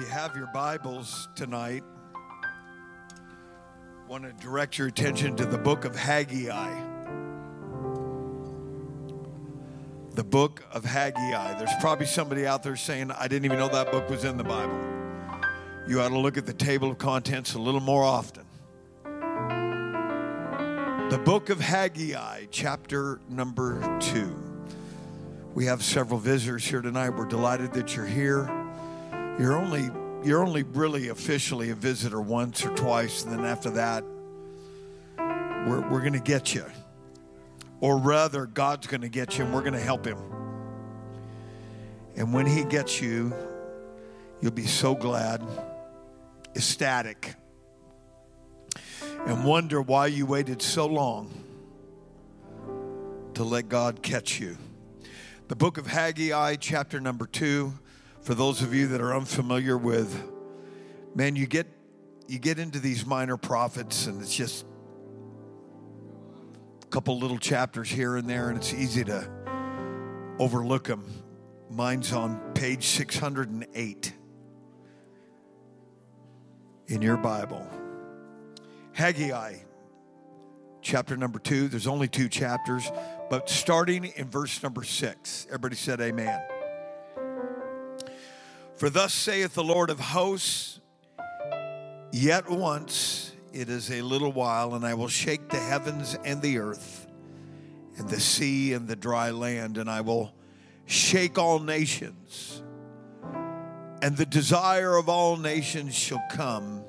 you have your Bibles tonight, want to direct your attention to the book of Haggai. The book of Haggai. There's probably somebody out there saying, I didn't even know that book was in the Bible. You ought to look at the table of contents a little more often. The book of Haggai, chapter number two. We have several visitors here tonight. We're delighted that you're here. You're only you're only really officially a visitor once or twice, and then after that, we're, we're going to get you. Or rather, God's going to get you, and we're going to help him. And when he gets you, you'll be so glad, ecstatic, and wonder why you waited so long to let God catch you. The book of Haggai, chapter number two for those of you that are unfamiliar with man you get you get into these minor prophets and it's just a couple little chapters here and there and it's easy to overlook them mine's on page 608 in your bible. Haggai chapter number 2 there's only two chapters but starting in verse number 6 everybody said amen for thus saith the Lord of hosts, yet once it is a little while, and I will shake the heavens and the earth, and the sea and the dry land, and I will shake all nations. And the desire of all nations shall come,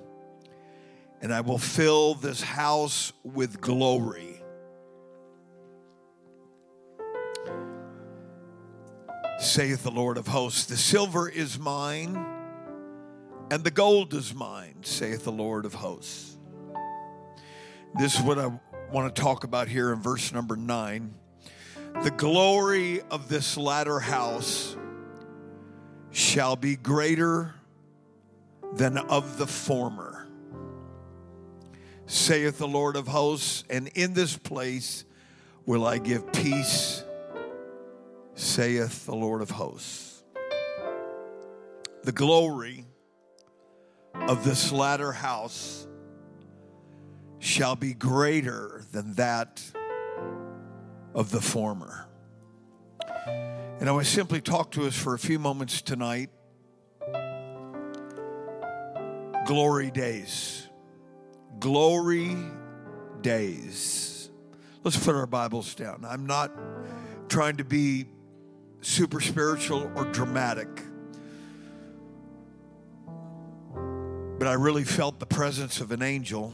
and I will fill this house with glory. Saith the Lord of hosts. The silver is mine, and the gold is mine, saith the Lord of hosts. This is what I want to talk about here in verse number nine. The glory of this latter house shall be greater than of the former, saith the Lord of hosts, and in this place will I give peace saith the Lord of hosts. The glory of this latter house shall be greater than that of the former. And I want simply talk to us for a few moments tonight. Glory days. Glory days. Let's put our Bibles down. I'm not trying to be super spiritual or dramatic. But I really felt the presence of an angel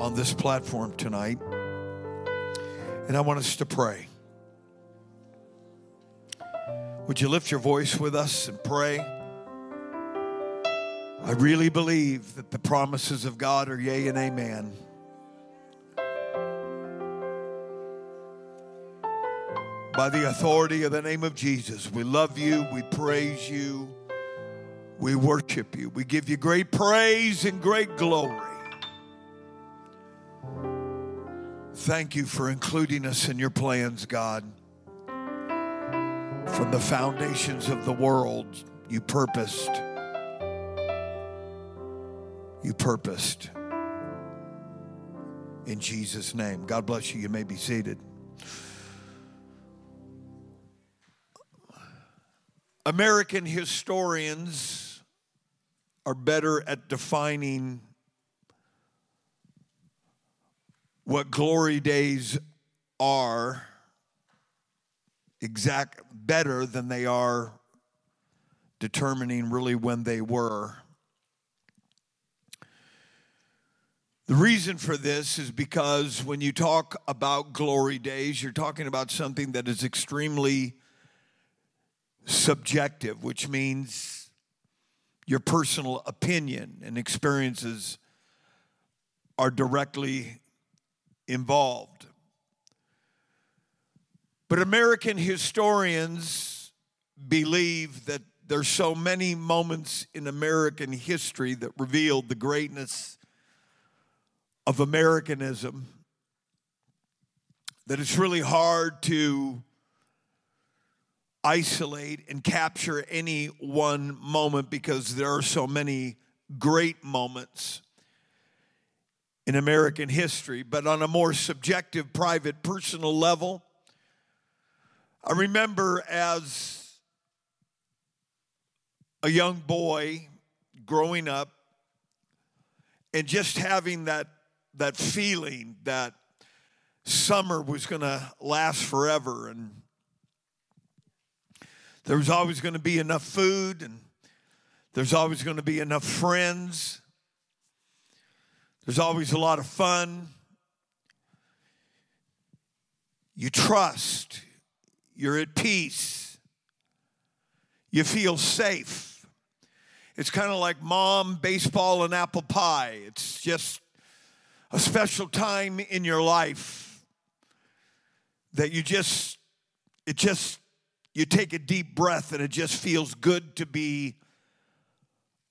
on this platform tonight. And I want us to pray. Would you lift your voice with us and pray? I really believe that the promises of God are yea and amen. By the authority of the name of Jesus. We love you. We praise you. We worship you. We give you great praise and great glory. Thank you for including us in your plans, God. From the foundations of the world, you purposed. You purposed. In Jesus' name. God bless you. You may be seated. American historians are better at defining what glory days are exact better than they are determining really when they were. The reason for this is because when you talk about glory days, you're talking about something that is extremely subjective, which means your personal opinion and experiences are directly involved. But American historians believe that there's so many moments in American history that revealed the greatness of Americanism that it's really hard to isolate and capture any one moment because there are so many great moments in American history. But on a more subjective, private, personal level, I remember as a young boy growing up and just having that, that feeling that summer was going to last forever and there was always going to be enough food and there's always going to be enough friends. There's always a lot of fun. You trust. You're at peace. You feel safe. It's kind of like mom, baseball, and apple pie. It's just a special time in your life that you just, it just, you take a deep breath and it just feels good to be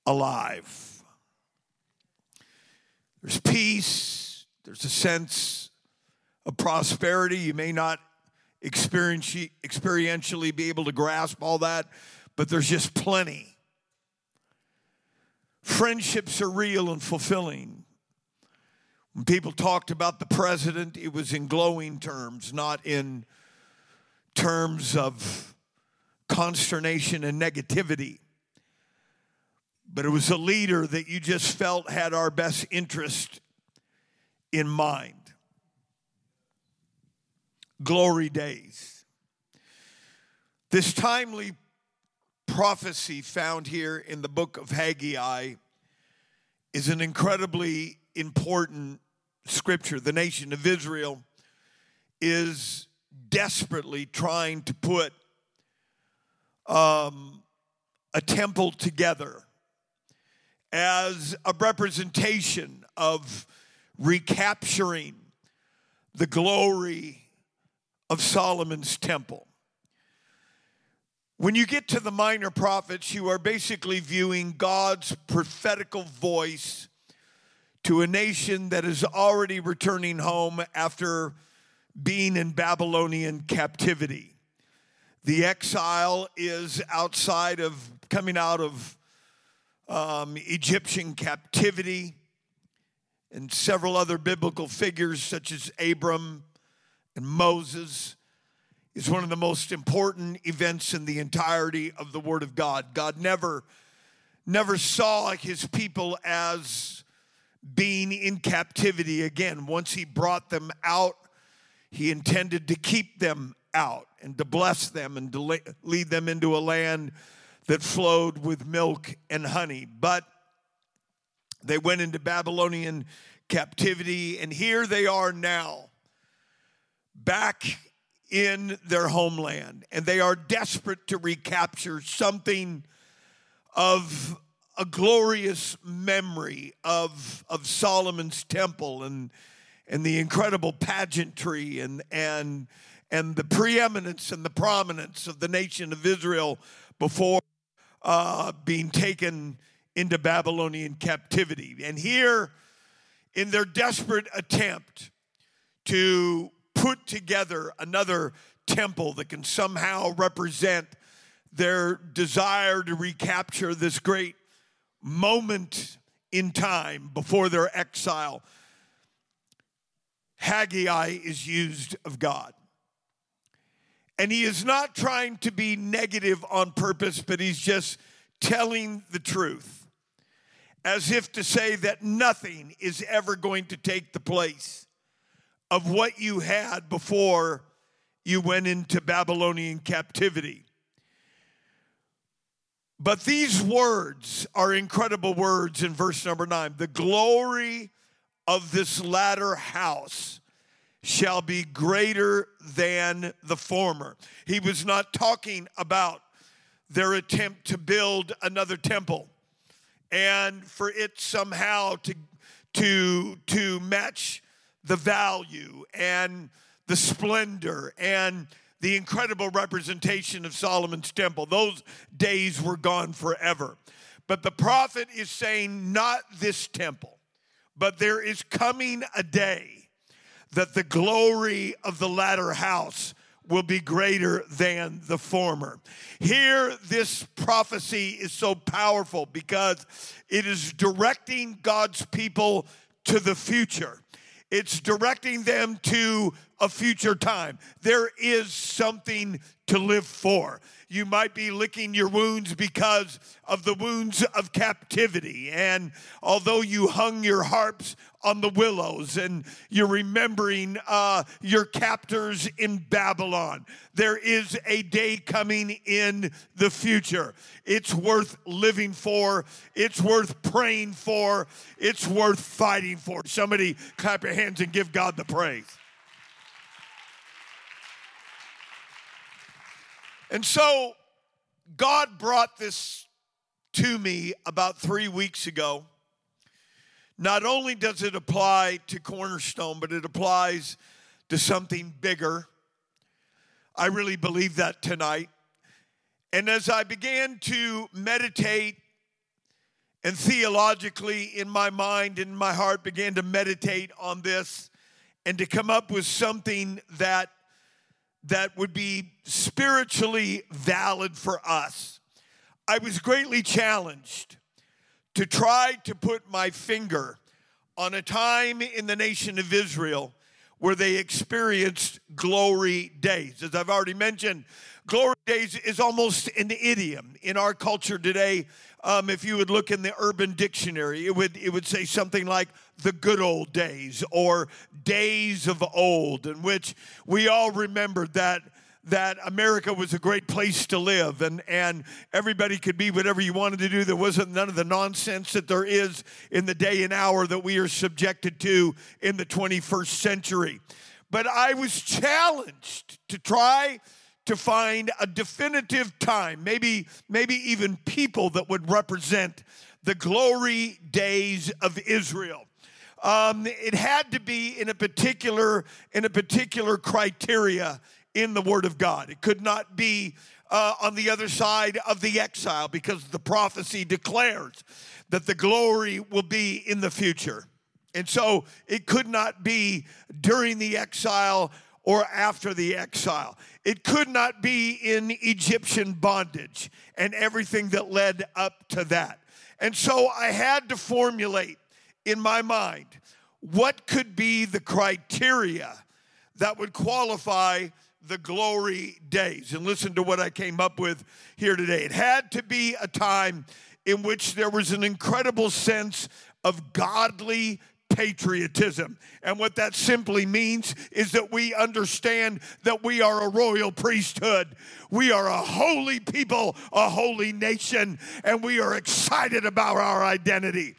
alive. There's peace, there's a sense of prosperity. You may not experientially be able to grasp all that, but there's just plenty. Friendships are real and fulfilling. When people talked about the president, it was in glowing terms, not in terms of consternation and negativity. But it was a leader that you just felt had our best interest in mind. Glory days. This timely prophecy found here in the book of Haggai is an incredibly important scripture. The nation of Israel is desperately trying to put um, a temple together as a representation of recapturing the glory of Solomon's temple. When you get to the minor prophets, you are basically viewing God's prophetical voice to a nation that is already returning home after being in Babylonian captivity. The exile is outside of coming out of um, Egyptian captivity, and several other biblical figures such as Abram and Moses is one of the most important events in the entirety of the Word of God. God never, never saw his people as being in captivity again. Once he brought them out, he intended to keep them out and to bless them and to lead them into a land that flowed with milk and honey. But they went into Babylonian captivity, and here they are now, back in their homeland. And they are desperate to recapture something of a glorious memory of, of Solomon's temple and, and the incredible pageantry and, and, and the preeminence and the prominence of the nation of Israel before uh, being taken into Babylonian captivity. And here, in their desperate attempt to put together another temple that can somehow represent their desire to recapture this great moment in time before their exile, Haggai is used of God. And he is not trying to be negative on purpose, but he's just telling the truth. As if to say that nothing is ever going to take the place of what you had before you went into Babylonian captivity. But these words are incredible words in verse number nine. The glory of this latter house shall be greater than the former. He was not talking about their attempt to build another temple and for it somehow to to to match the value and the splendor and the incredible representation of Solomon's temple. Those days were gone forever. But the prophet is saying, not this temple, but there is coming a day that the glory of the latter house will be greater than the former. Here, this prophecy is so powerful because it is directing God's people to the future. It's directing them to a future time. There is something to live for. You might be licking your wounds because of the wounds of captivity. And although you hung your harps on the willows and you're remembering uh, your captors in Babylon, there is a day coming in the future. It's worth living for, it's worth praying for, it's worth fighting for. Somebody clap your hands and give God the praise. And so God brought this to me about three weeks ago. Not only does it apply to Cornerstone, but it applies to something bigger. I really believe that tonight. And as I began to meditate and theologically in my mind and my heart began to meditate on this and to come up with something that that would be spiritually valid for us. I was greatly challenged to try to put my finger on a time in the nation of Israel where they experienced glory days. As I've already mentioned, glory days is almost an idiom in our culture today. Um, if you would look in the urban dictionary, it would, it would say something like the good old days or days of old, in which we all remembered that that America was a great place to live and, and everybody could be whatever you wanted to do. There wasn't none of the nonsense that there is in the day and hour that we are subjected to in the 21st century. But I was challenged to try to find a definitive time, maybe, maybe even people that would represent the glory days of Israel. Um, it had to be in a particular in a particular criteria in the Word of God. It could not be uh, on the other side of the exile because the prophecy declares that the glory will be in the future. And so it could not be during the exile or after the exile. It could not be in Egyptian bondage and everything that led up to that. And so I had to formulate in my mind what could be the criteria that would qualify the glory days. And listen to what I came up with here today. It had to be a time in which there was an incredible sense of godly patriotism. And what that simply means is that we understand that we are a royal priesthood. We are a holy people, a holy nation, and we are excited about our identity.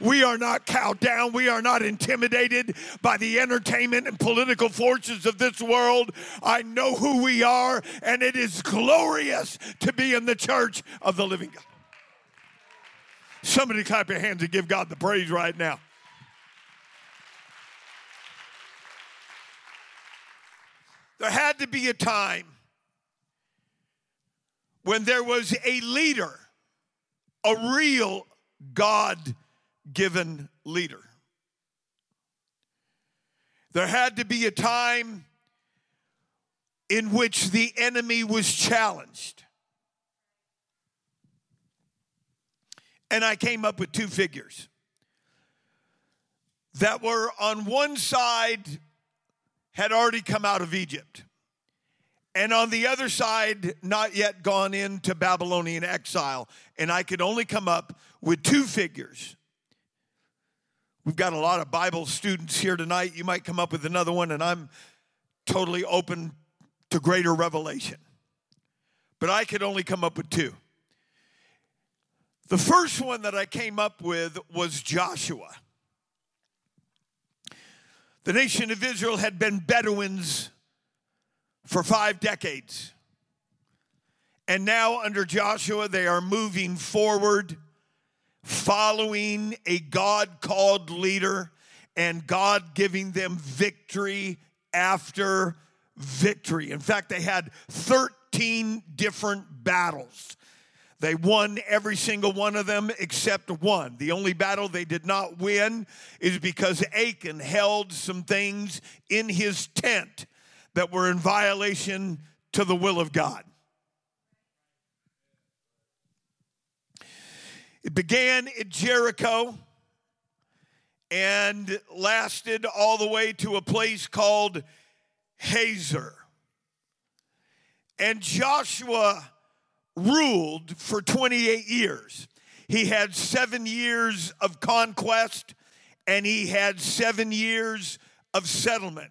We are not cowed down. We are not intimidated by the entertainment and political forces of this world. I know who we are, and it is glorious to be in the church of the living God. Somebody clap your hands and give God the praise right now. There had to be a time when there was a leader, a real God given leader. There had to be a time in which the enemy was challenged. And I came up with two figures that were on one side had already come out of Egypt, and on the other side, not yet gone into Babylonian exile. And I could only come up with two figures We've got a lot of Bible students here tonight. You might come up with another one, and I'm totally open to greater revelation. But I could only come up with two. The first one that I came up with was Joshua. The nation of Israel had been Bedouins for five decades. And now, under Joshua, they are moving forward following a God called leader and God giving them victory after victory. In fact, they had 13 different battles They won every single one of them except one. The only battle they did not win is because Achan held some things in his tent that were in violation to the will of God. It began at Jericho and lasted all the way to a place called Hazor. And Joshua ruled for 28 years. He had seven years of conquest and he had seven years of settlement.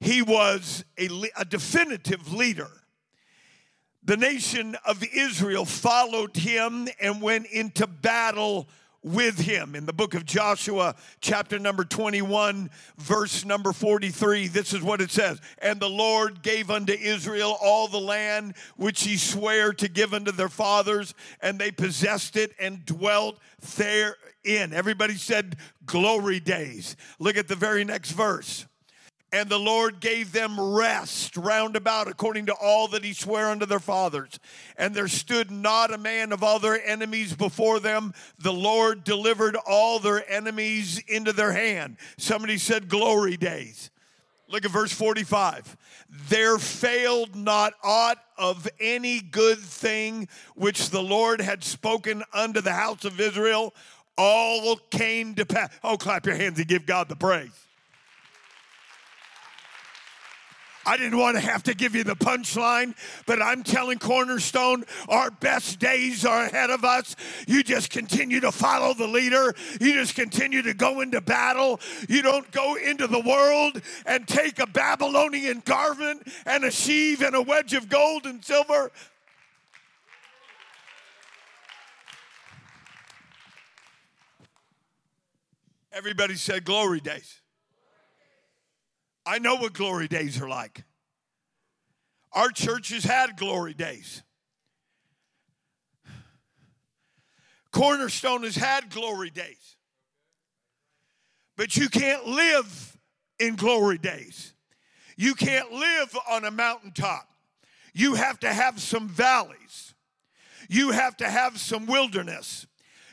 He was a, a definitive leader. The nation of Israel followed him and went into battle with him. In the book of Joshua, chapter number 21, verse number 43, this is what it says And the Lord gave unto Israel all the land which he sware to give unto their fathers, and they possessed it and dwelt therein. Everybody said, Glory days. Look at the very next verse. And the Lord gave them rest round about according to all that he sware unto their fathers. And there stood not a man of all their enemies before them. The Lord delivered all their enemies into their hand. Somebody said, Glory days. Look at verse 45. There failed not aught of any good thing which the Lord had spoken unto the house of Israel. All came to pass. Oh, clap your hands and give God the praise. I didn't want to have to give you the punchline, but I'm telling Cornerstone, our best days are ahead of us. You just continue to follow the leader. You just continue to go into battle. You don't go into the world and take a Babylonian garment and a sheave and a wedge of gold and silver. Everybody said glory days. I know what glory days are like. Our church has had glory days. Cornerstone has had glory days. But you can't live in glory days. You can't live on a mountaintop. You have to have some valleys. You have to have some wilderness.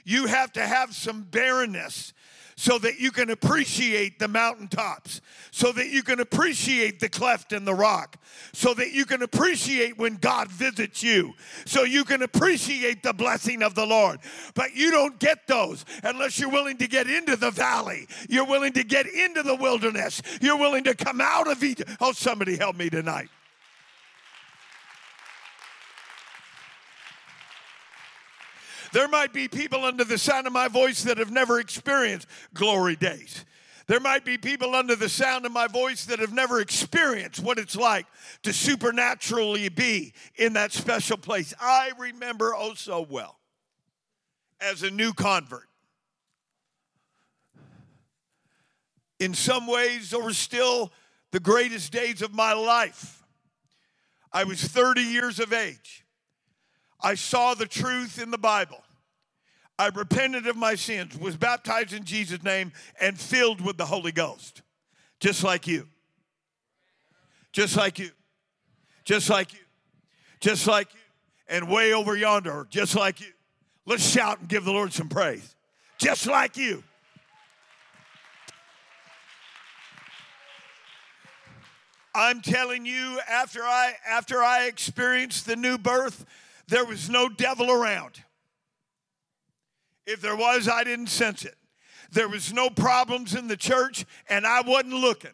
You have to have some barrenness so that you can appreciate the mountaintops, so that you can appreciate the cleft in the rock, so that you can appreciate when God visits you, so you can appreciate the blessing of the Lord. But you don't get those unless you're willing to get into the valley, you're willing to get into the wilderness, you're willing to come out of Egypt. Oh, somebody help me tonight. There might be people under the sound of my voice that have never experienced glory days. There might be people under the sound of my voice that have never experienced what it's like to supernaturally be in that special place. I remember oh so well as a new convert. In some ways, those were still the greatest days of my life. I was 30 years of age. I saw the truth in the Bible. I repented of my sins, was baptized in Jesus' name, and filled with the Holy Ghost. Just like you. Just like you. Just like you. Just like you. And way over yonder, just like you. Let's shout and give the Lord some praise. Just like you. I'm telling you, after I after I experienced the new birth, there was no devil around. If there was, I didn't sense it. There was no problems in the church, and I wasn't looking.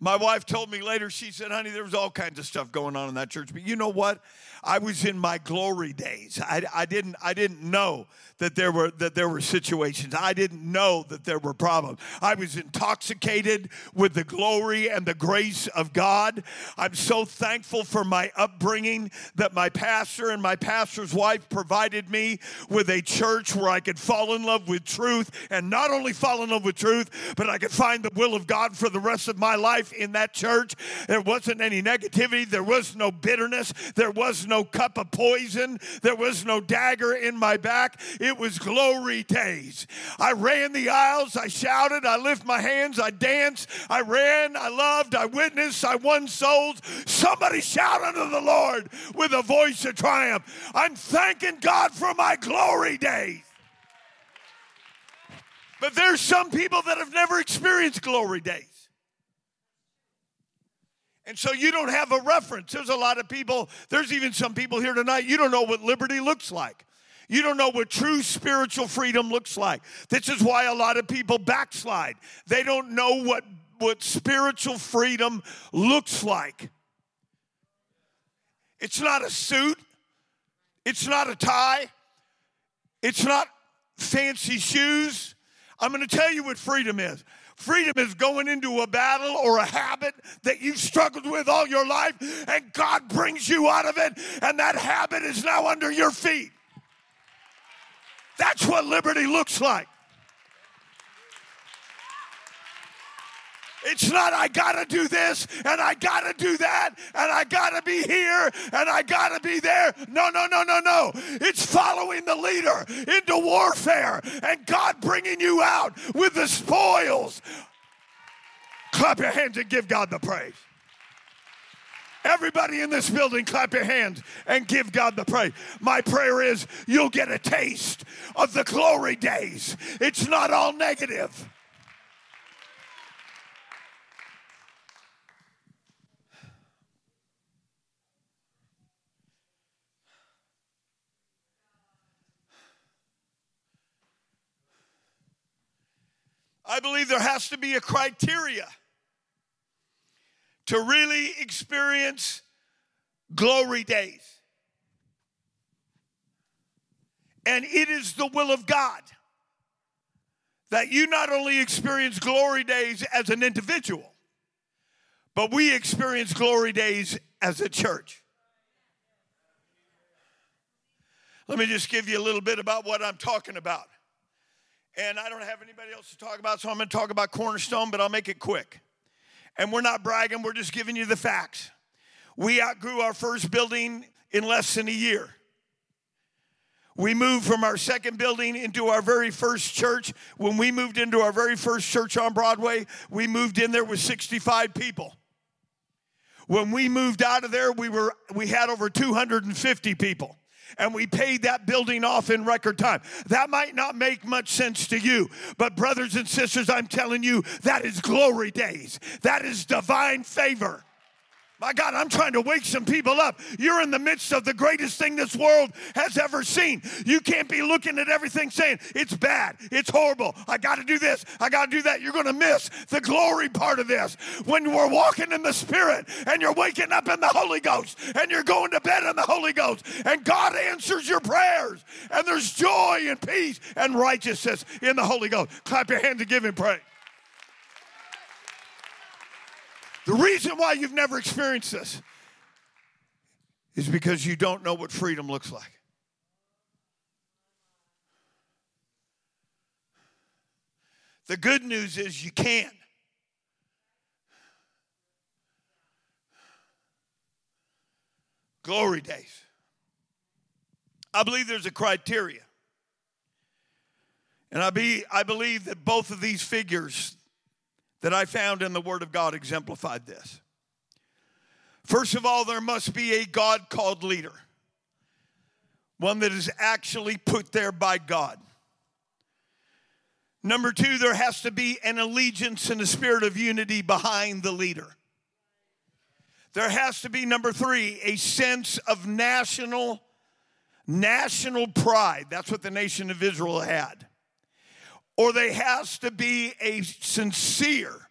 My wife told me later, she said, honey, there was all kinds of stuff going on in that church. But you know what? I was in my glory days. I, I, didn't, I didn't know that there, were, that there were situations. I didn't know that there were problems. I was intoxicated with the glory and the grace of God. I'm so thankful for my upbringing that my pastor and my pastor's wife provided me with a church where I could fall in love with truth and not only fall in love with truth, but I could find the will of God for the rest of my life life in that church. There wasn't any negativity, there was no bitterness, there was no cup of poison, there was no dagger in my back. It was glory days. I ran the aisles, I shouted, I lifted my hands, I danced, I ran, I loved, I witnessed, I won souls. Somebody shout unto the Lord with a voice of triumph. I'm thanking God for my glory days. But there's some people that have never experienced glory days. And so you don't have a reference. There's a lot of people, there's even some people here tonight, you don't know what liberty looks like. You don't know what true spiritual freedom looks like. This is why a lot of people backslide. They don't know what, what spiritual freedom looks like. It's not a suit, it's not a tie, it's not fancy shoes. I'm going to tell you what freedom is. Freedom is going into a battle or a habit that you've struggled with all your life, and God brings you out of it, and that habit is now under your feet. That's what liberty looks like. It's not, I gotta do this and I gotta do that and I gotta be here and I gotta be there. No, no, no, no, no. It's following the leader into warfare and God bringing you out with the spoils. Clap your hands and give God the praise. Everybody in this building, clap your hands and give God the praise. My prayer is you'll get a taste of the glory days. It's not all negative. I believe there has to be a criteria to really experience glory days. And it is the will of God that you not only experience glory days as an individual, but we experience glory days as a church. Let me just give you a little bit about what I'm talking about. And I don't have anybody else to talk about, so I'm going to talk about Cornerstone, but I'll make it quick. And we're not bragging, we're just giving you the facts. We outgrew our first building in less than a year. We moved from our second building into our very first church. When we moved into our very first church on Broadway, we moved in there with 65 people. When we moved out of there, we were we had over 250 people and we paid that building off in record time. That might not make much sense to you, but brothers and sisters, I'm telling you, that is glory days. That is divine favor. My God, I'm trying to wake some people up. You're in the midst of the greatest thing this world has ever seen. You can't be looking at everything saying, it's bad, it's horrible, I got to do this, I got to do that. You're going to miss the glory part of this. When we're walking in the Spirit and you're waking up in the Holy Ghost and you're going to bed in the Holy Ghost and God answers your prayers and there's joy and peace and righteousness in the Holy Ghost. Clap your hands and give Him praise. The reason why you've never experienced this is because you don't know what freedom looks like. The good news is you can. Glory days. I believe there's a criteria. And I, be, I believe that both of these figures, that I found in the Word of God exemplified this. First of all, there must be a God called leader, one that is actually put there by God. Number two, there has to be an allegiance and a spirit of unity behind the leader. There has to be, number three, a sense of national, national pride. That's what the nation of Israel had or there has to be a sincere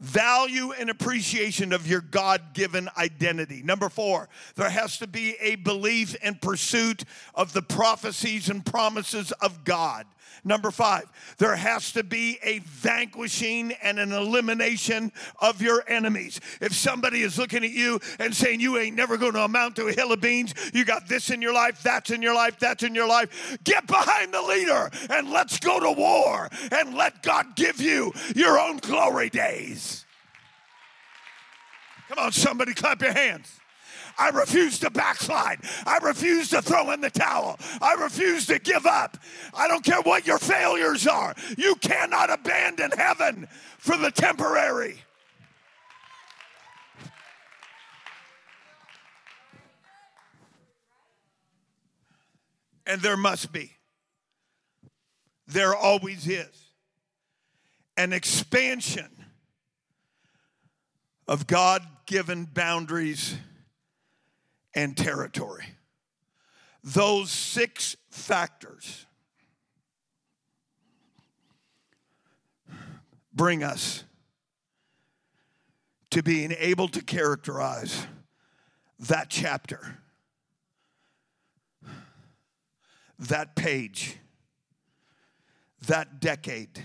value and appreciation of your God given identity. Number four, there has to be a belief and pursuit of the prophecies and promises of God. Number five, there has to be a vanquishing and an elimination of your enemies. If somebody is looking at you and saying you ain't never going to amount to a hill of beans, you got this in your life, that's in your life, that's in your life, get behind the leader and let's go to war and let God give you your own glory days. Come on, somebody clap your hands. I refuse to backslide. I refuse to throw in the towel. I refuse to give up. I don't care what your failures are. You cannot abandon heaven for the temporary. And there must be, there always is, an expansion of God given boundaries and territory. Those six factors bring us to being able to characterize that chapter, that page, that decade,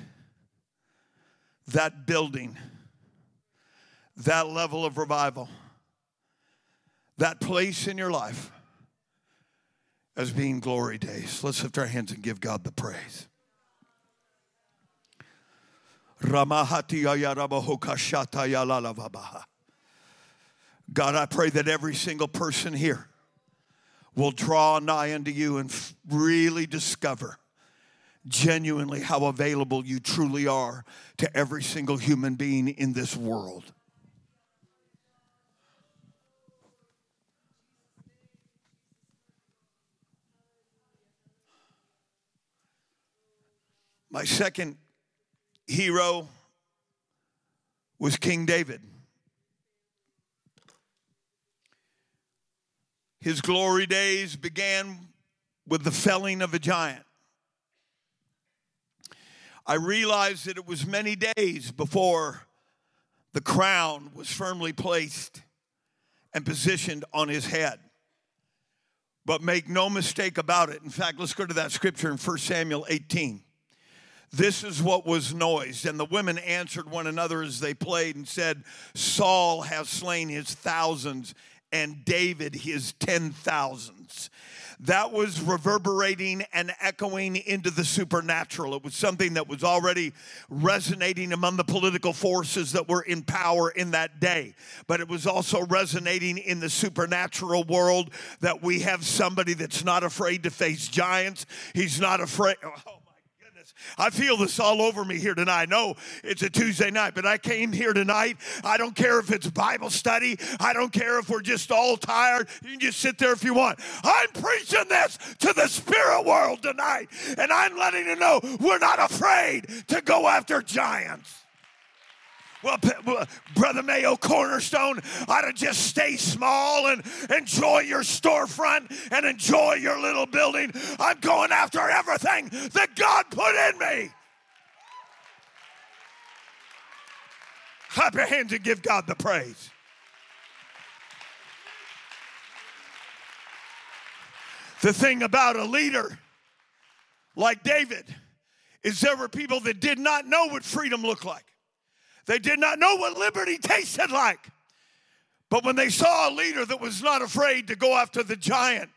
that building, that level of revival that place in your life as being glory days. Let's lift our hands and give God the praise. God, I pray that every single person here will draw nigh unto you and really discover genuinely how available you truly are to every single human being in this world. My second hero was King David. His glory days began with the felling of a giant. I realized that it was many days before the crown was firmly placed and positioned on his head. But make no mistake about it. In fact, let's go to that scripture in 1 Samuel 18. This is what was noised. And the women answered one another as they played and said, Saul has slain his thousands and David his ten thousands. That was reverberating and echoing into the supernatural. It was something that was already resonating among the political forces that were in power in that day. But it was also resonating in the supernatural world that we have somebody that's not afraid to face giants. He's not afraid. Oh, I feel this all over me here tonight. No, it's a Tuesday night, but I came here tonight. I don't care if it's Bible study. I don't care if we're just all tired. You can just sit there if you want. I'm preaching this to the spirit world tonight, and I'm letting you know we're not afraid to go after giants. Well, Brother Mayo Cornerstone ought to just stay small and enjoy your storefront and enjoy your little building. I'm going after everything that God put in me. Clap your hands and give God the praise. The thing about a leader like David is there were people that did not know what freedom looked like. They did not know what liberty tasted like. But when they saw a leader that was not afraid to go after the giant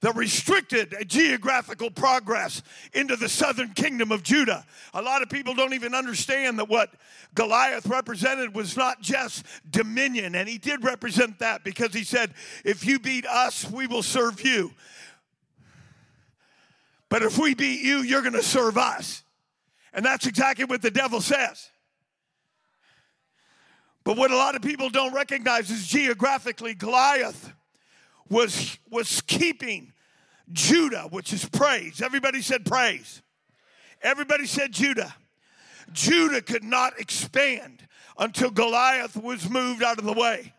that restricted geographical progress into the southern kingdom of Judah. A lot of people don't even understand that what Goliath represented was not just dominion, and he did represent that because he said, If you beat us, we will serve you. But if we beat you, you're going to serve us. And that's exactly what the devil says. But what a lot of people don't recognize is geographically, Goliath was, was keeping Judah, which is praise. Everybody said praise. Everybody said Judah. Judah could not expand until Goliath was moved out of the way.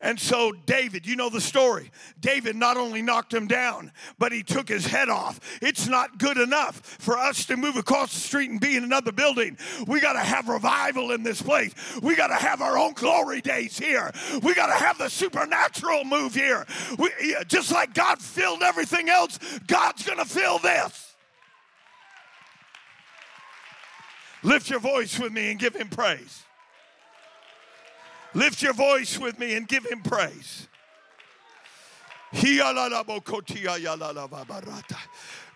And so, David, you know the story. David not only knocked him down, but he took his head off. It's not good enough for us to move across the street and be in another building. We got to have revival in this place. We got to have our own glory days here. We got to have the supernatural move here. We, just like God filled everything else, God's going to fill this. Lift your voice with me and give him praise. Lift your voice with me and give him praise.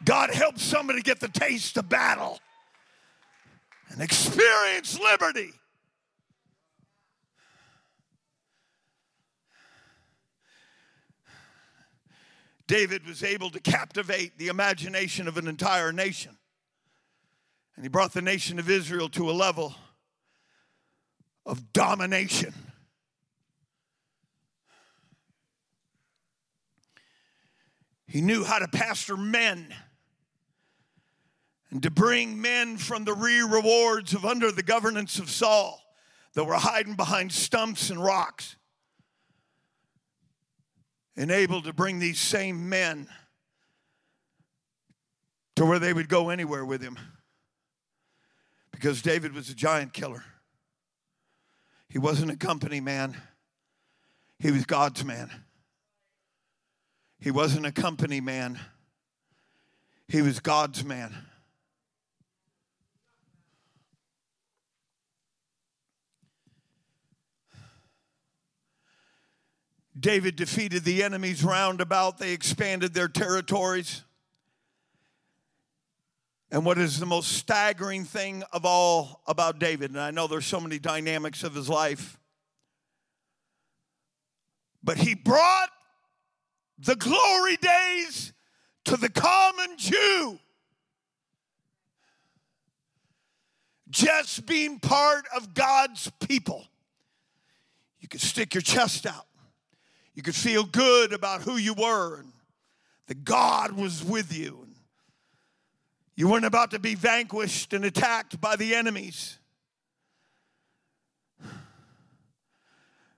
God help somebody get the taste of battle and experience liberty. David was able to captivate the imagination of an entire nation. And he brought the nation of Israel to a level of domination. He knew how to pastor men and to bring men from the re rewards of under the governance of Saul that were hiding behind stumps and rocks and able to bring these same men to where they would go anywhere with him. Because David was a giant killer. He wasn't a company man, he was God's man. He wasn't a company man, he was God's man. David defeated the enemies round about. They expanded their territories. And what is the most staggering thing of all about David, and I know there's so many dynamics of his life, but he brought the glory days to the common Jew. Just being part of God's people. You could stick your chest out. You could feel good about who you were and that God was with you. And you weren't about to be vanquished and attacked by the enemies.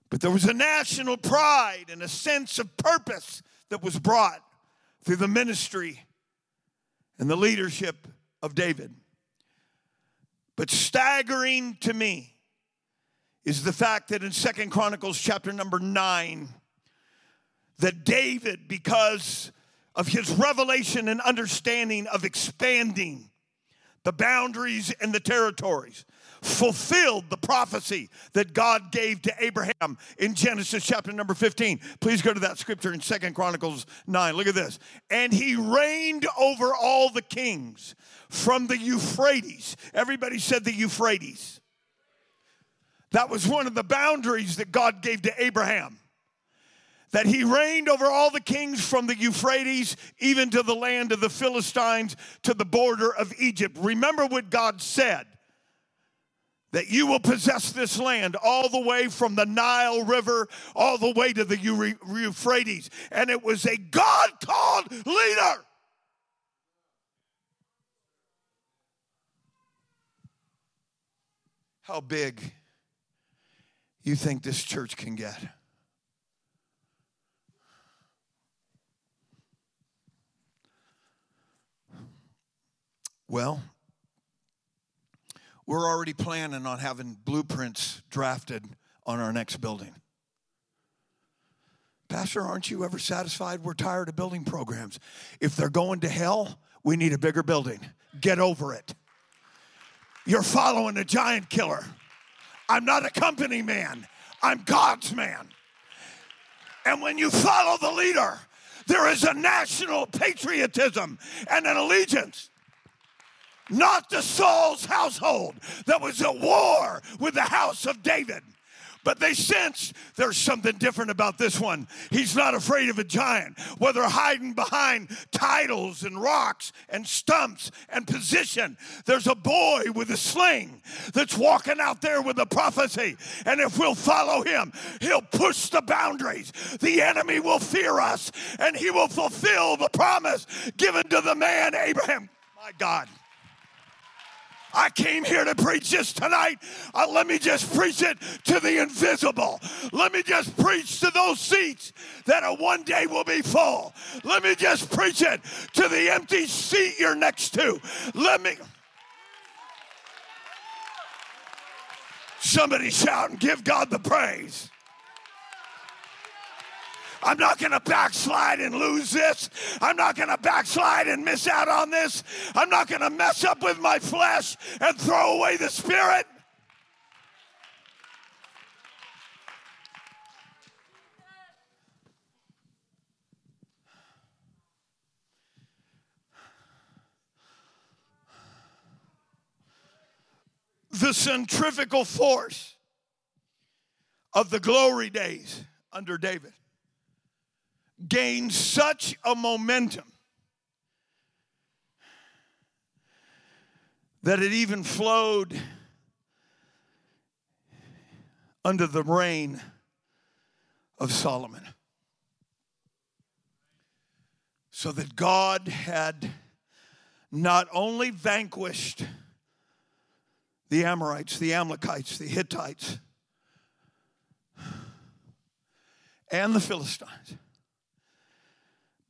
But there was a national pride and a sense of purpose that was brought through the ministry and the leadership of David. But staggering to me is the fact that in Second Chronicles chapter number 9 that David, because of his revelation and understanding of expanding the boundaries and the territories, fulfilled the prophecy that God gave to Abraham in Genesis chapter number 15. Please go to that scripture in Second Chronicles 9. Look at this. And he reigned over all the kings from the Euphrates. Everybody said the Euphrates. That was one of the boundaries that God gave to Abraham that he reigned over all the kings from the Euphrates even to the land of the Philistines to the border of Egypt. Remember what God said that you will possess this land all the way from the Nile River all the way to the Euphrates. And it was a God called leader. How big you think this church can get? Well, we're already planning on having blueprints drafted on our next building. Pastor, aren't you ever satisfied? We're tired of building programs. If they're going to hell, we need a bigger building. Get over it. You're following a giant killer. I'm not a company man, I'm God's man. And when you follow the leader, there is a national patriotism and an allegiance not the Saul's household that was at war with the house of David. But they sensed there's something different about this one. He's not afraid of a giant, whether hiding behind titles and rocks and stumps and position. There's a boy with a sling that's walking out there with a prophecy. And if we'll follow him, he'll push the boundaries. The enemy will fear us and he will fulfill the promise given to the man Abraham. My God. I came here to preach this tonight. Uh, let me just preach it to the invisible. Let me just preach to those seats that are one day will be full. Let me just preach it to the empty seat you're next to. Let me. Somebody shout and give God the praise. I'm not going to backslide and lose this. I'm not going to backslide and miss out on this. I'm not going to mess up with my flesh and throw away the spirit. The centrifugal force of the glory days under David gained such a momentum that it even flowed under the reign of Solomon. So that God had not only vanquished the Amorites, the Amalekites, the Hittites, and the Philistines,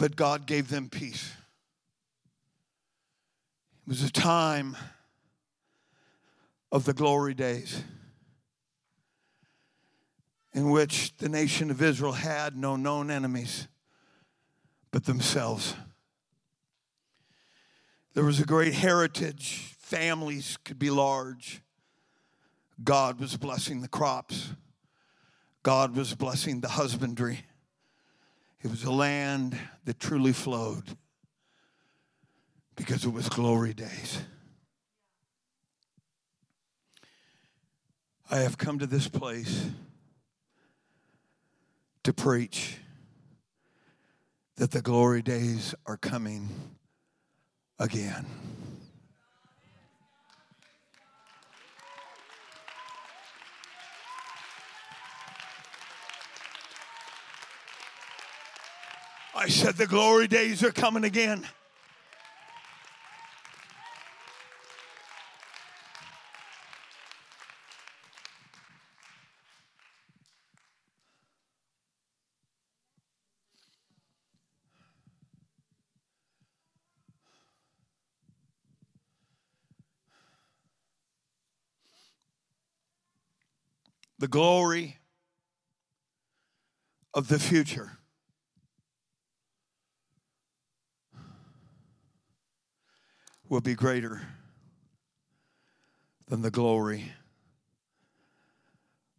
but God gave them peace. It was a time of the glory days in which the nation of Israel had no known enemies but themselves. There was a great heritage, families could be large. God was blessing the crops, God was blessing the husbandry. It was a land that truly flowed because it was glory days. I have come to this place to preach that the glory days are coming again. I said the glory days are coming again. the glory of the future. Will be greater than the glory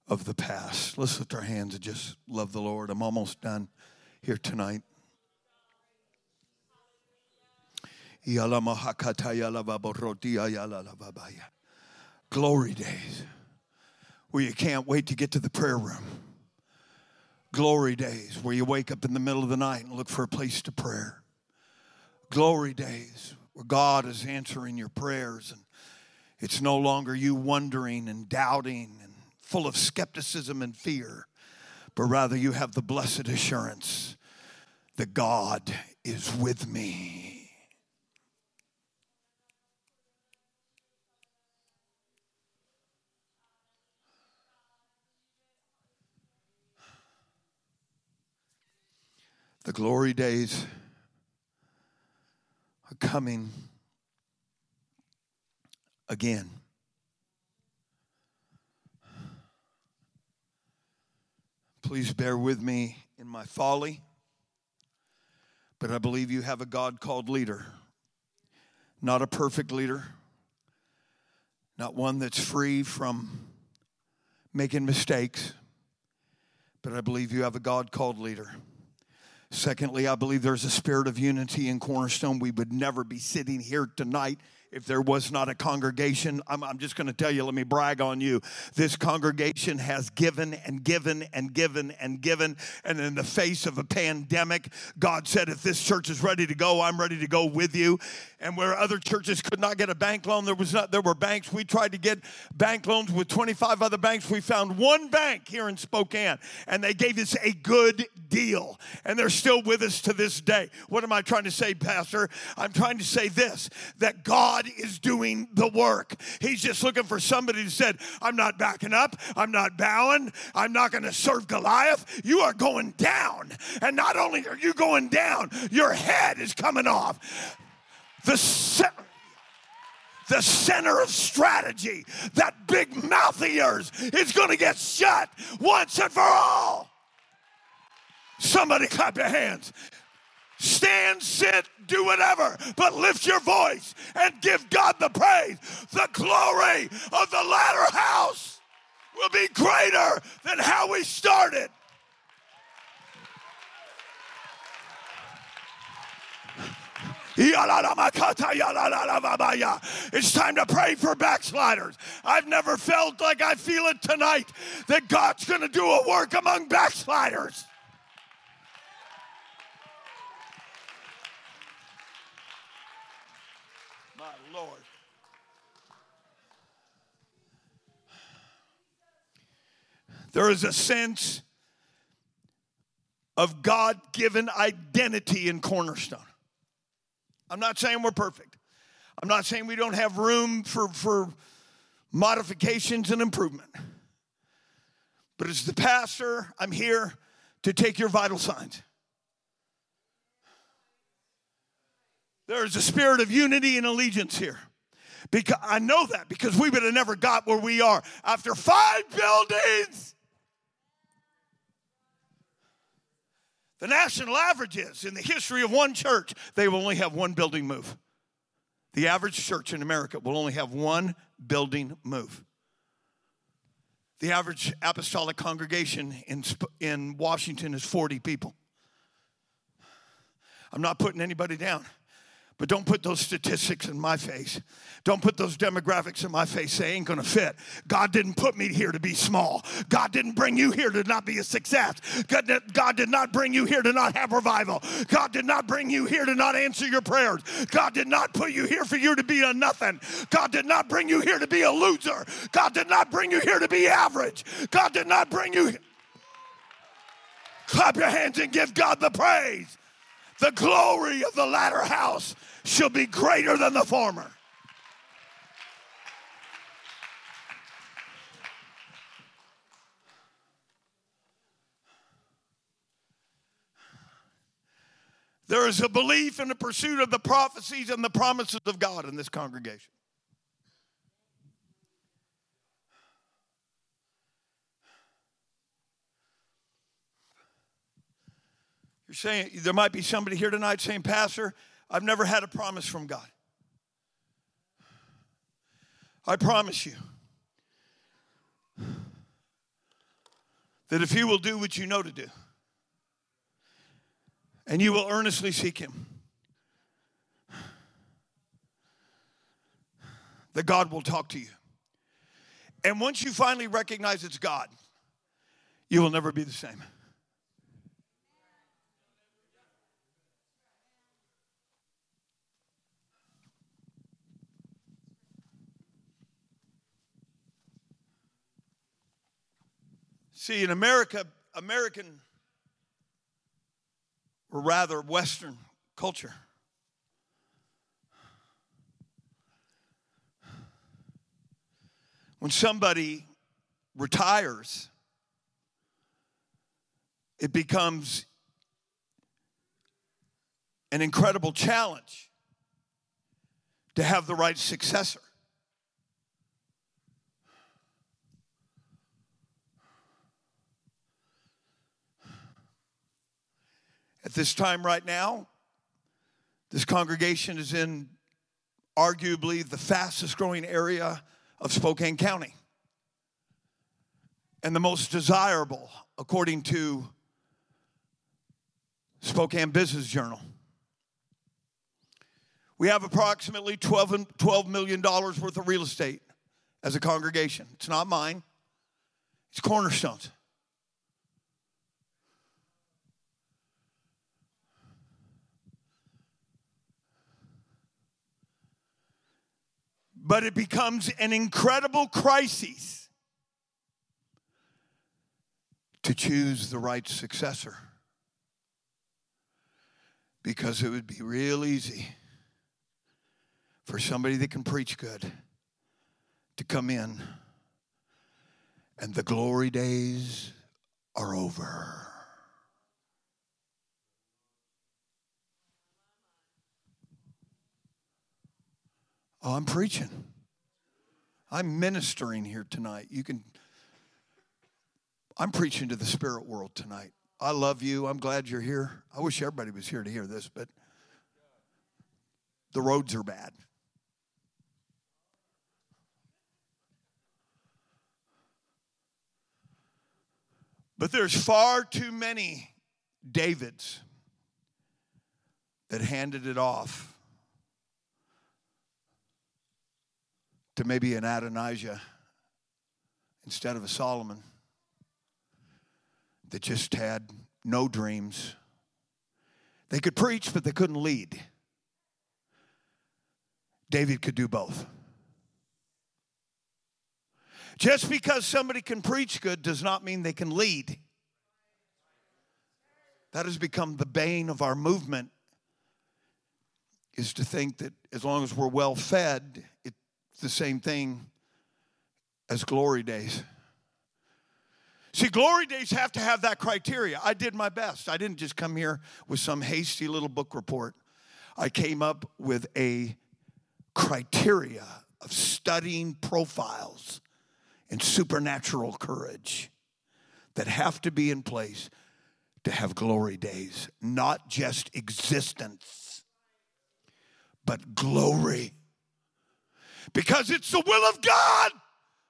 of the past. Let's lift our hands and just love the Lord. I'm almost done here tonight. Glory days where you can't wait to get to the prayer room. Glory days where you wake up in the middle of the night and look for a place to prayer. Glory days where God is answering your prayers and it's no longer you wondering and doubting and full of skepticism and fear, but rather you have the blessed assurance that God is with me. The glory days coming again. Please bear with me in my folly, but I believe you have a God called leader. Not a perfect leader, not one that's free from making mistakes, but I believe you have a God called leader. Secondly, I believe there's a spirit of unity in Cornerstone. We would never be sitting here tonight if there was not a congregation. I'm, I'm just going to tell you, let me brag on you. This congregation has given and given and given and given. And in the face of a pandemic, God said, if this church is ready to go, I'm ready to go with you. And where other churches could not get a bank loan, there was not there were banks. We tried to get bank loans with 25 other banks. We found one bank here in Spokane, and they gave us a good deal. And they're still with us to this day. What am I trying to say, Pastor? I'm trying to say this that God God is doing the work. He's just looking for somebody who said, I'm not backing up, I'm not bowing, I'm not going to serve Goliath. You are going down. And not only are you going down, your head is coming off. The the center of strategy, that big mouth of yours, is going to get shut once and for all. Somebody clap your hands. Stand, sit, do whatever, but lift your voice and give God the praise. The glory of the latter house will be greater than how we started. It's time to pray for backsliders. I've never felt like I feel it tonight that God's going to do a work among backsliders. My Lord. There is a sense of God given identity in Cornerstone. I'm not saying we're perfect. I'm not saying we don't have room for, for modifications and improvement. But as the pastor, I'm here to take your vital signs. There is a spirit of unity and allegiance here. Because I know that because we would have never got where we are after five buildings. The national average is in the history of one church, they will only have one building move. The average church in America will only have one building move. The average apostolic congregation in, in Washington is 40 people. I'm not putting anybody down. But don't put those statistics in my face. Don't put those demographics in my face. They ain't gonna fit. God didn't put me here to be small. God didn't bring you here to not be a success. God did, God did not bring you here to not have revival. God did not bring you here to not answer your prayers. God did not put you here for you to be a nothing. God did not bring you here to be a loser. God did not bring you here to be average. God did not bring you. Clap your hands and give God the praise. The glory of the latter house shall be greater than the former. There is a belief in the pursuit of the prophecies and the promises of God in this congregation. You're saying there might be somebody here tonight saying, Pastor, I've never had a promise from God. I promise you that if you will do what you know to do, and you will earnestly seek Him, that God will talk to you. And once you finally recognize it's God, you will never be the same. See, in America, American, or rather Western culture, when somebody retires, it becomes an incredible challenge to have the right successor. At this time, right now, this congregation is in arguably the fastest growing area of Spokane County and the most desirable, according to Spokane Business Journal. We have approximately $12, $12 million worth of real estate as a congregation. It's not mine, it's Cornerstone's. But it becomes an incredible crisis to choose the right successor. Because it would be real easy for somebody that can preach good to come in, and the glory days are over. Oh, I'm preaching. I'm ministering here tonight. You can, I'm preaching to the spirit world tonight. I love you. I'm glad you're here. I wish everybody was here to hear this, but the roads are bad. But there's far too many Davids that handed it off to maybe an Adonijah instead of a Solomon that just had no dreams. They could preach, but they couldn't lead. David could do both. Just because somebody can preach good does not mean they can lead. That has become the bane of our movement is to think that as long as we're well fed, the same thing as glory days. See, glory days have to have that criteria. I did my best. I didn't just come here with some hasty little book report. I came up with a criteria of studying profiles and supernatural courage that have to be in place to have glory days, not just existence, but glory. Because it's the will of God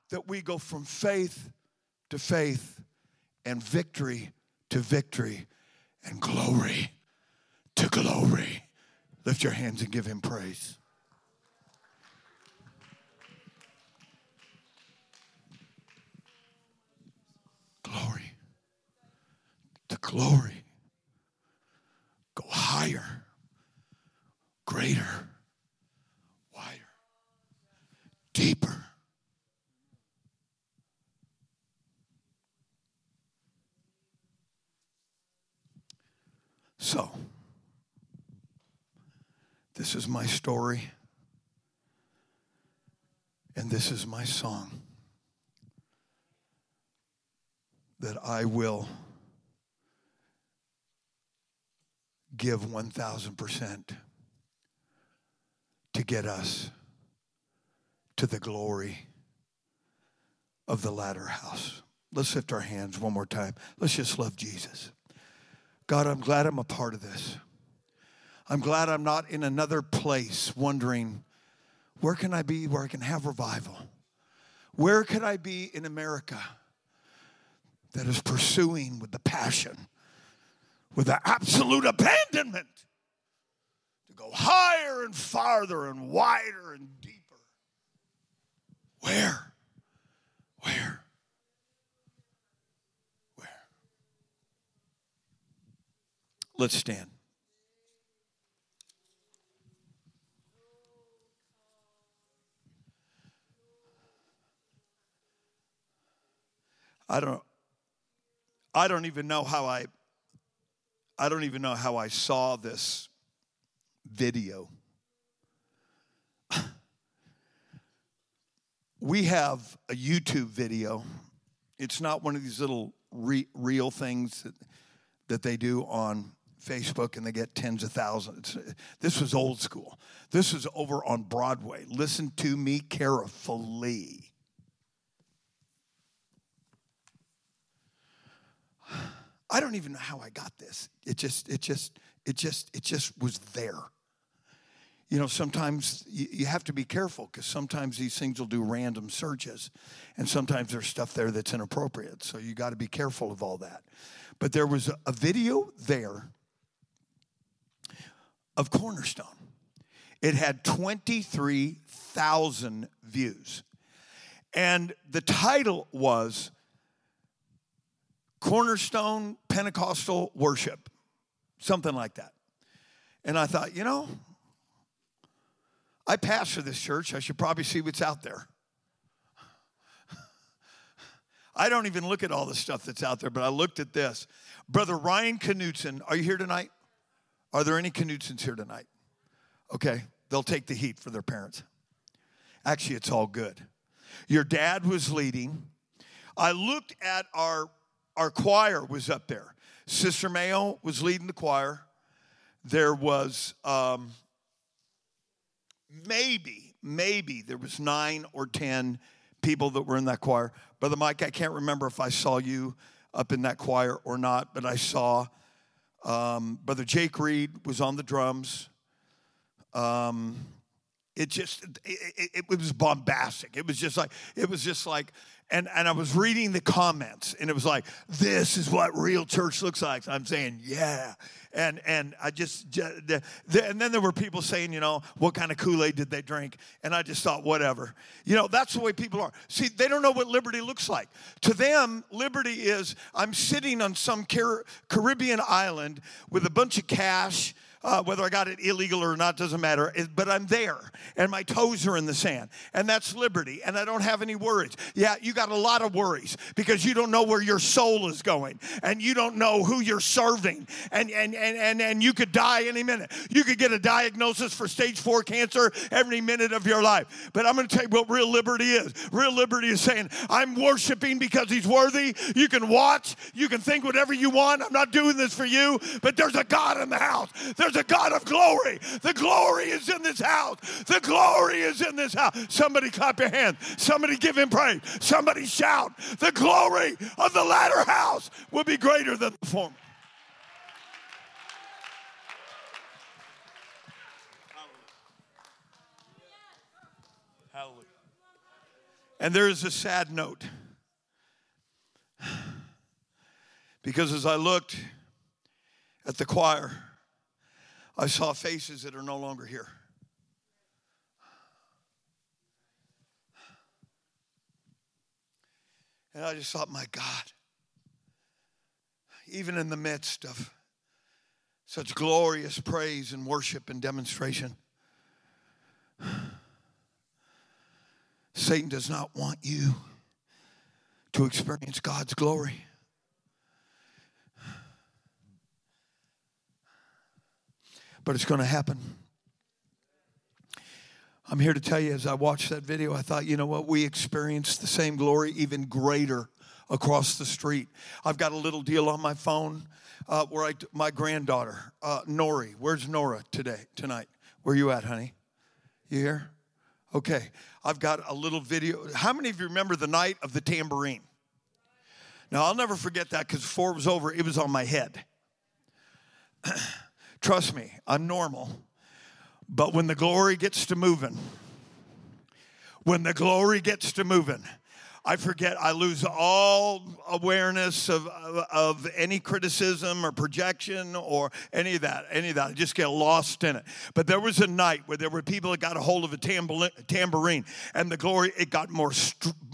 that we go from faith to faith and victory to victory and glory to glory. Lift your hands and give him praise. Glory to glory. Go higher, greater, wider, deeper. So, this is my story, and this is my song that I will give 1,000% to get us to the glory of the latter house. Let's lift our hands one more time. Let's just love Jesus. God, I'm glad I'm a part of this. I'm glad I'm not in another place wondering, where can I be where I can have revival? Where could I be in America that is pursuing with the passion, with the absolute abandonment to go higher and farther and wider and deeper? Where? Where? Let's stand. I don't I don't even know how I I don't even know how I saw this video. We have a YouTube video. It's not one of these little re- real things that, that they do on Facebook and they get tens of thousands. This was old school. This was over on Broadway. Listen to me carefully. I don't even know how I got this. It just, it just, it just, it just was there. You know, sometimes you, have to be careful because sometimes these things will do random searches, and sometimes there's stuff there that's inappropriate. So you got to be careful of all that. But there was a video there of Cornerstone. It had 23,000 views. And the title was Cornerstone Pentecostal Worship, something like that. And I thought, you know, I pastor this church. I should probably see what's out there. I don't even look at all the stuff that's out there, but I looked at this. Brother Ryan Knutson, are you here tonight? Are there any Knutsons here tonight? Okay, they'll take the heat for their parents. Actually, it's all good. Your dad was leading. I looked at our our choir was up there. Sister Mayo was leading the choir. There was um, maybe, maybe there was nine or ten people that were in that choir. Brother Mike, I can't remember if I saw you up in that choir or not, but I saw um, Brother Jake Reed was on the drums. Um, it just it, it, it, was bombastic. It was just like it was just like and and I was reading the comments and it was like this is what real church looks like. I'm saying yeah, and and I just, and then there were people saying you know what kind of Kool Aid did they drink, and I just thought whatever. You know that's the way people are. See, they don't know what liberty looks like. To them, liberty is I'm sitting on some Car- Caribbean island with a bunch of cash uh, whether I got it illegal or not doesn't matter. But I'm there, and my toes are in the sand, and that's liberty. And I don't have any worries. Yeah, you got a lot of worries because you don't know where your soul is going, and you don't know who you're serving, and and and and, and you could die any minute. You could get a diagnosis for stage four cancer every minute of your life. But I'm going to tell you what real liberty is. Real liberty is saying, "I'm worshiping because He's worthy." You can watch, you can think whatever you want. I'm not doing this for you, but there's a God in the house. There's a God of glory. The glory is in this house. The glory is in this house. Somebody clap your hands. Somebody give him praise. Somebody shout. The glory of the latter house will be greater than the former. Hallelujah. And there is a sad note. Because as I looked at the choir, I saw faces that are no longer here. And I just thought, my God, even in the midst of such glorious praise and worship and demonstration, Satan does not want you to experience God's glory. But it's going to happen. I'm here to tell you as I watched that video, I thought, you know what? We experienced the same glory, even greater across the street. I've got a little deal on my phone uh, where I, my granddaughter, uh, Nori, where's Nora today, tonight? Where you at, honey? You here? Okay. I've got a little video. How many of you remember the night of the tambourine? Now, I'll never forget that because before it was over, it was on my head. Trust me, I'm normal. But when the glory gets to moving, when the glory gets to moving, I forget, I lose all awareness of, of, of, any criticism or projection or any of that, any of that. I just get lost in it. But there was a night where there were people that got a hold of a tambourine and the glory, it got more,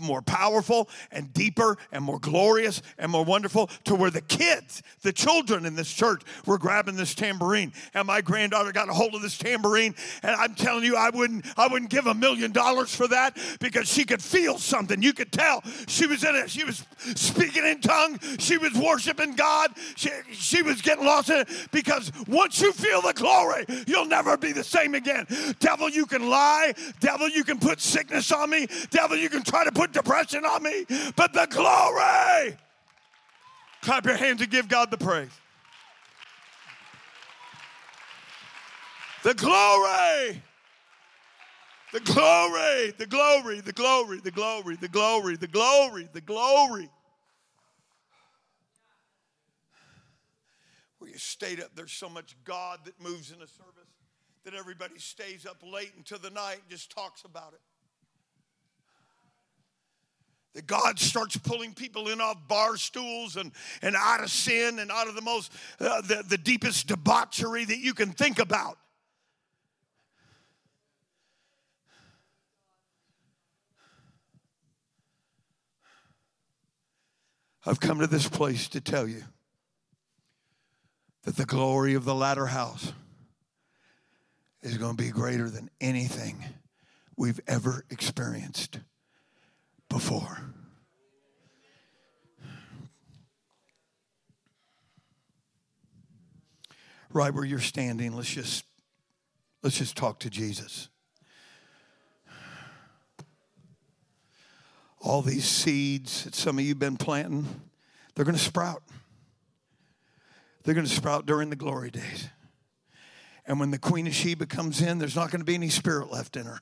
more powerful and deeper and more glorious and more wonderful to where the kids, the children in this church were grabbing this tambourine. And my granddaughter got a hold of this tambourine and I'm telling you, I wouldn't, I wouldn't give a million dollars for that because she could feel something. You could tell she was in it. She was speaking in tongues. She was worshiping God. She, she was getting lost in it because once you feel the glory, you'll never be the same again. Devil, you can lie. Devil, you can put sickness on me. Devil, you can try to put depression on me. But the glory, clap your hands and give God the praise. The glory the glory, the glory, the glory, the glory, the glory, the glory, the glory. You stayed up, there's so much God that moves in a service that everybody stays up late into the night and just talks about it. That God starts pulling people in off bar stools and, and out of sin and out of the most, uh, the, the deepest debauchery that you can think about. I've come to this place to tell you that the glory of the latter house is going to be greater than anything we've ever experienced before. Right where you're standing, let's just let's just talk to Jesus. All these seeds that some of you have been planting, they're going to sprout. They're going to sprout during the glory days. And when the Queen of Sheba comes in, there's not going to be any spirit left in her.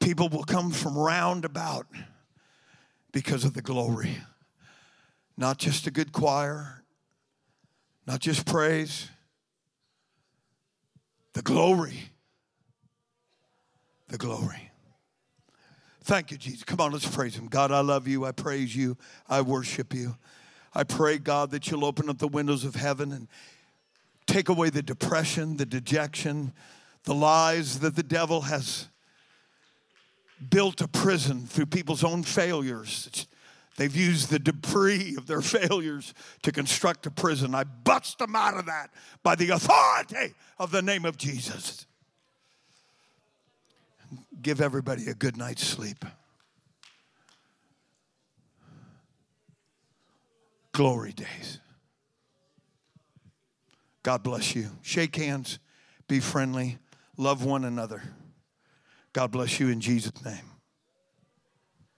People will come from round about because of the glory. Not just a good choir, not just praise, the glory. The glory. Thank you, Jesus. Come on, let's praise Him. God, I love you. I praise you. I worship you. I pray, God, that you'll open up the windows of heaven and take away the depression, the dejection, the lies that the devil has built a prison through people's own failures They've used the debris of their failures to construct a prison. I bust them out of that by the authority of the name of Jesus. Give everybody a good night's sleep. Glory days. God bless you. Shake hands, be friendly, love one another. God bless you in Jesus' name.